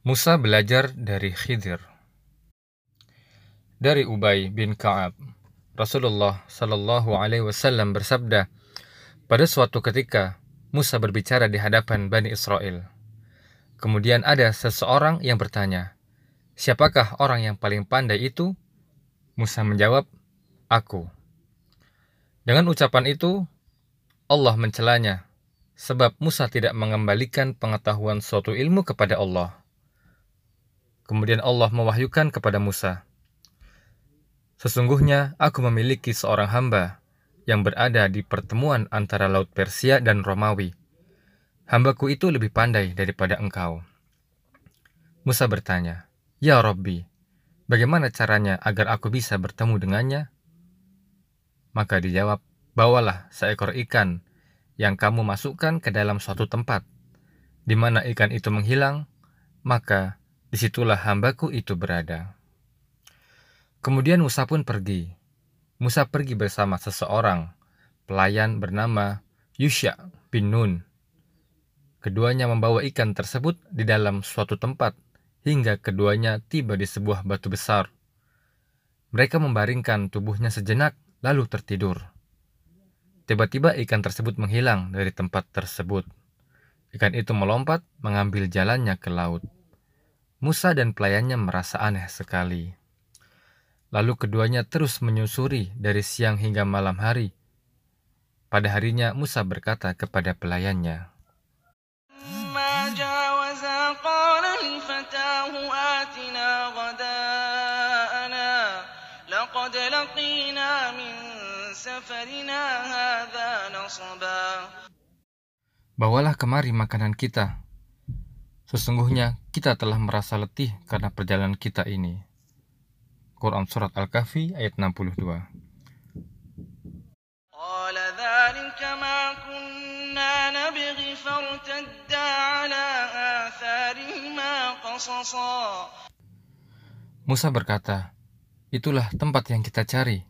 Musa belajar dari Khidir. Dari Ubay bin Ka'ab, Rasulullah Shallallahu Alaihi Wasallam bersabda, pada suatu ketika Musa berbicara di hadapan Bani Israel. Kemudian ada seseorang yang bertanya, Siapakah orang yang paling pandai itu? Musa menjawab, Aku. Dengan ucapan itu, Allah mencelanya, sebab Musa tidak mengembalikan pengetahuan suatu ilmu kepada Allah. Kemudian Allah mewahyukan kepada Musa, Sesungguhnya aku memiliki seorang hamba yang berada di pertemuan antara Laut Persia dan Romawi. Hambaku itu lebih pandai daripada engkau. Musa bertanya, Ya Robbi, bagaimana caranya agar aku bisa bertemu dengannya? Maka dijawab, bawalah seekor ikan yang kamu masukkan ke dalam suatu tempat. Di mana ikan itu menghilang, maka di situlah hambaku itu berada. Kemudian Musa pun pergi. Musa pergi bersama seseorang, pelayan bernama Yusya bin Nun. Keduanya membawa ikan tersebut di dalam suatu tempat hingga keduanya tiba di sebuah batu besar. Mereka membaringkan tubuhnya sejenak, lalu tertidur. Tiba-tiba ikan tersebut menghilang dari tempat tersebut. Ikan itu melompat, mengambil jalannya ke laut. Musa dan pelayannya merasa aneh sekali. Lalu keduanya terus menyusuri dari siang hingga malam hari. Pada harinya Musa berkata kepada pelayannya, Bawalah kemari makanan kita. Sesungguhnya kita telah merasa letih karena perjalanan kita ini. Quran Surat Al-Kahfi ayat 62 Musa berkata, Itulah tempat yang kita cari.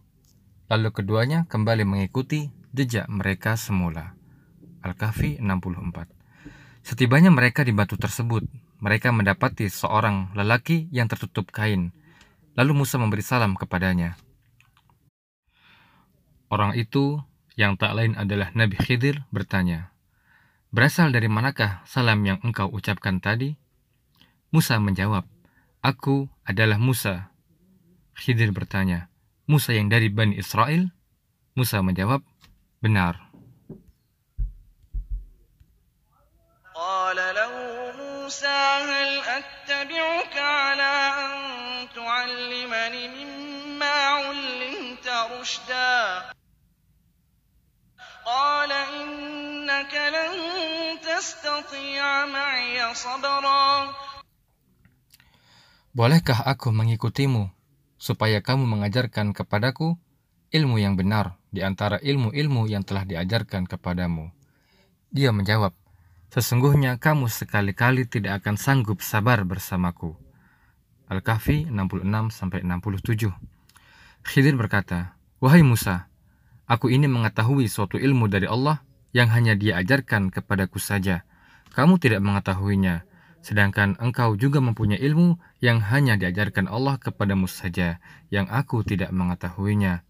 Lalu keduanya kembali mengikuti jejak mereka semula. Al-Kahfi 64 Setibanya mereka di batu tersebut, mereka mendapati seorang lelaki yang tertutup kain. Lalu Musa memberi salam kepadanya. Orang itu yang tak lain adalah Nabi Khidir bertanya, Berasal dari manakah salam yang engkau ucapkan tadi? Musa menjawab, Aku adalah Musa, Khidir bertanya, Musa yang dari Bani Israel? Musa menjawab, benar. Bolehkah aku mengikutimu supaya kamu mengajarkan kepadaku ilmu yang benar di antara ilmu-ilmu yang telah diajarkan kepadamu. Dia menjawab, Sesungguhnya kamu sekali-kali tidak akan sanggup sabar bersamaku. Al-Kahfi 66-67 Khidir berkata, Wahai Musa, aku ini mengetahui suatu ilmu dari Allah yang hanya dia ajarkan kepadaku saja. Kamu tidak mengetahuinya, Sedangkan engkau juga mempunyai ilmu yang hanya diajarkan Allah kepadamu saja, yang aku tidak mengetahuinya.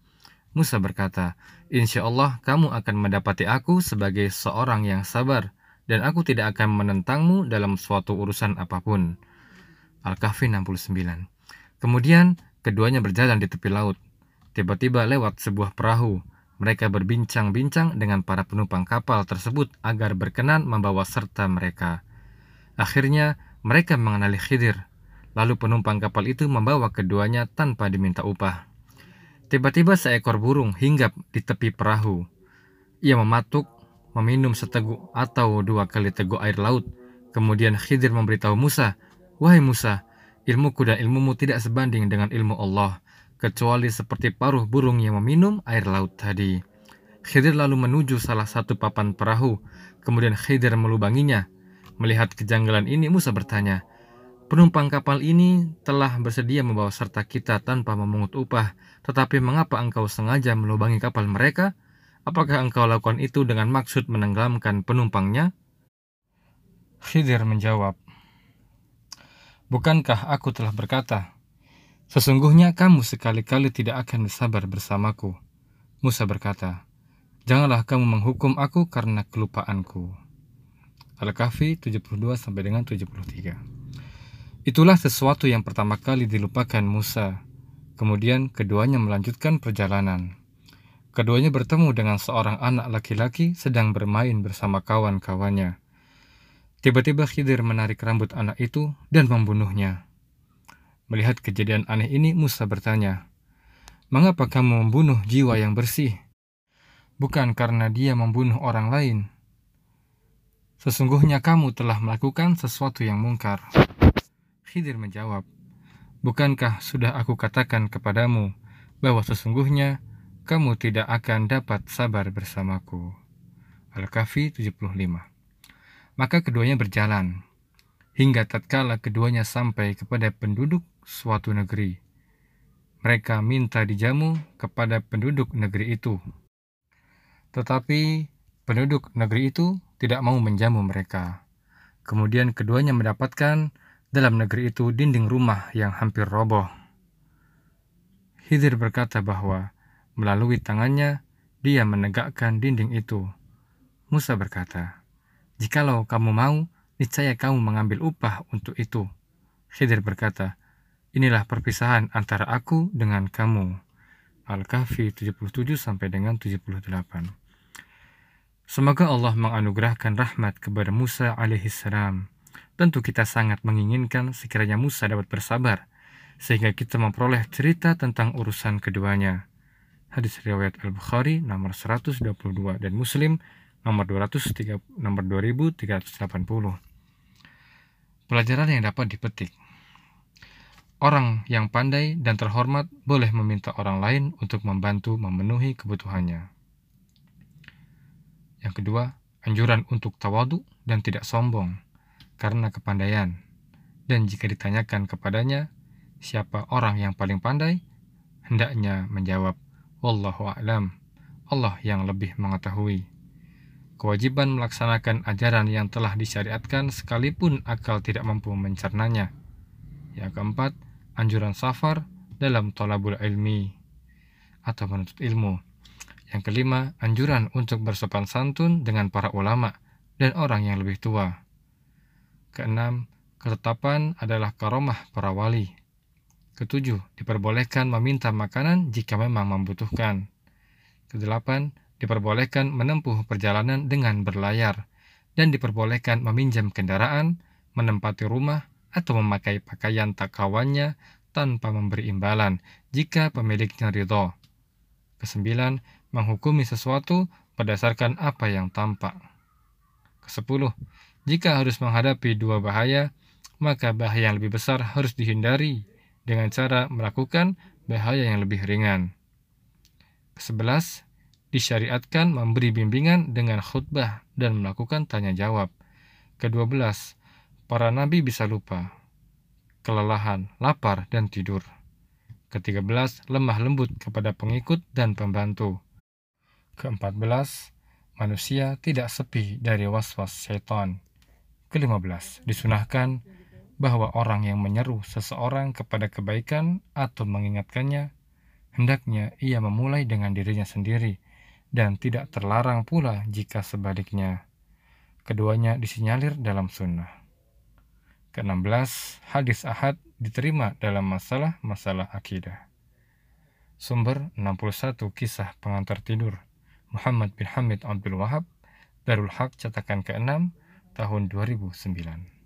Musa berkata, Insya Allah kamu akan mendapati aku sebagai seorang yang sabar, dan aku tidak akan menentangmu dalam suatu urusan apa pun. Al-Kahfi 69 Kemudian, keduanya berjalan di tepi laut. Tiba-tiba lewat sebuah perahu. Mereka berbincang-bincang dengan para penumpang kapal tersebut agar berkenan membawa serta mereka. Akhirnya mereka mengenali Khidir. Lalu penumpang kapal itu membawa keduanya tanpa diminta upah. Tiba-tiba seekor burung hinggap di tepi perahu. Ia mematuk, meminum seteguk atau dua kali teguk air laut. Kemudian Khidir memberitahu Musa, Wahai Musa, ilmuku dan ilmumu tidak sebanding dengan ilmu Allah, kecuali seperti paruh burung yang meminum air laut tadi. Khidir lalu menuju salah satu papan perahu, kemudian Khidir melubanginya, Melihat kejanggalan ini, Musa bertanya, Penumpang kapal ini telah bersedia membawa serta kita tanpa memungut upah, tetapi mengapa engkau sengaja melubangi kapal mereka? Apakah engkau lakukan itu dengan maksud menenggelamkan penumpangnya? Khidir menjawab, Bukankah aku telah berkata, Sesungguhnya kamu sekali-kali tidak akan bersabar bersamaku. Musa berkata, Janganlah kamu menghukum aku karena kelupaanku. Al-Kahfi 72 sampai dengan 73. Itulah sesuatu yang pertama kali dilupakan Musa. Kemudian keduanya melanjutkan perjalanan. Keduanya bertemu dengan seorang anak laki-laki sedang bermain bersama kawan-kawannya. Tiba-tiba Khidir menarik rambut anak itu dan membunuhnya. Melihat kejadian aneh ini, Musa bertanya, Mengapa kamu membunuh jiwa yang bersih? bukan karena dia membunuh orang lain. Sesungguhnya kamu telah melakukan sesuatu yang mungkar. Khidir menjawab, Bukankah sudah aku katakan kepadamu bahwa sesungguhnya kamu tidak akan dapat sabar bersamaku. Al-Kahfi 75 Maka keduanya berjalan, hingga tatkala keduanya sampai kepada penduduk suatu negeri. Mereka minta dijamu kepada penduduk negeri itu. Tetapi penduduk negeri itu tidak mau menjamu mereka. Kemudian keduanya mendapatkan dalam negeri itu dinding rumah yang hampir roboh. Hidir berkata bahwa melalui tangannya dia menegakkan dinding itu. Musa berkata, Jikalau kamu mau, niscaya kamu mengambil upah untuk itu. Khidir berkata, Inilah perpisahan antara aku dengan kamu. Al-Kahfi 77 sampai dengan 78. Semoga Allah menganugerahkan rahmat kepada Musa alaihissalam. Tentu kita sangat menginginkan sekiranya Musa dapat bersabar, sehingga kita memperoleh cerita tentang urusan keduanya. Hadis riwayat Al-Bukhari nomor 122 dan Muslim nomor 203, nomor 2380. Pelajaran yang dapat dipetik. Orang yang pandai dan terhormat boleh meminta orang lain untuk membantu memenuhi kebutuhannya. Yang kedua, anjuran untuk tawadu dan tidak sombong karena kepandaian. Dan jika ditanyakan kepadanya, siapa orang yang paling pandai? Hendaknya menjawab, Wallahu a'lam. Allah yang lebih mengetahui. Kewajiban melaksanakan ajaran yang telah disyariatkan sekalipun akal tidak mampu mencernanya. Yang keempat, anjuran safar dalam tolabul ilmi atau menuntut ilmu yang kelima, anjuran untuk bersopan santun dengan para ulama dan orang yang lebih tua. Keenam, ketetapan adalah karomah para wali. Ketujuh, diperbolehkan meminta makanan jika memang membutuhkan. Kedelapan, diperbolehkan menempuh perjalanan dengan berlayar dan diperbolehkan meminjam kendaraan, menempati rumah, atau memakai pakaian tak kawannya tanpa memberi imbalan jika pemiliknya ridho. Kesembilan, menghukumi sesuatu berdasarkan apa yang tampak. Kesepuluh, jika harus menghadapi dua bahaya, maka bahaya yang lebih besar harus dihindari dengan cara melakukan bahaya yang lebih ringan. Kesebelas, disyariatkan memberi bimbingan dengan khutbah dan melakukan tanya jawab. Kedua belas, para nabi bisa lupa, kelelahan, lapar, dan tidur. Ketiga belas, lemah lembut kepada pengikut dan pembantu. Keempat-belas, manusia tidak sepi dari was-was syaitan. Kelima belas, disunahkan bahwa orang yang menyeru seseorang kepada kebaikan atau mengingatkannya, hendaknya ia memulai dengan dirinya sendiri dan tidak terlarang pula jika sebaliknya. Keduanya disinyalir dalam sunnah. Ke-16, hadis ahad diterima dalam masalah-masalah akidah. Sumber 61 kisah pengantar tidur. Muhammad bin Hamid Abdul Wahab, Darul Haq cetakan ke-6 tahun 2009.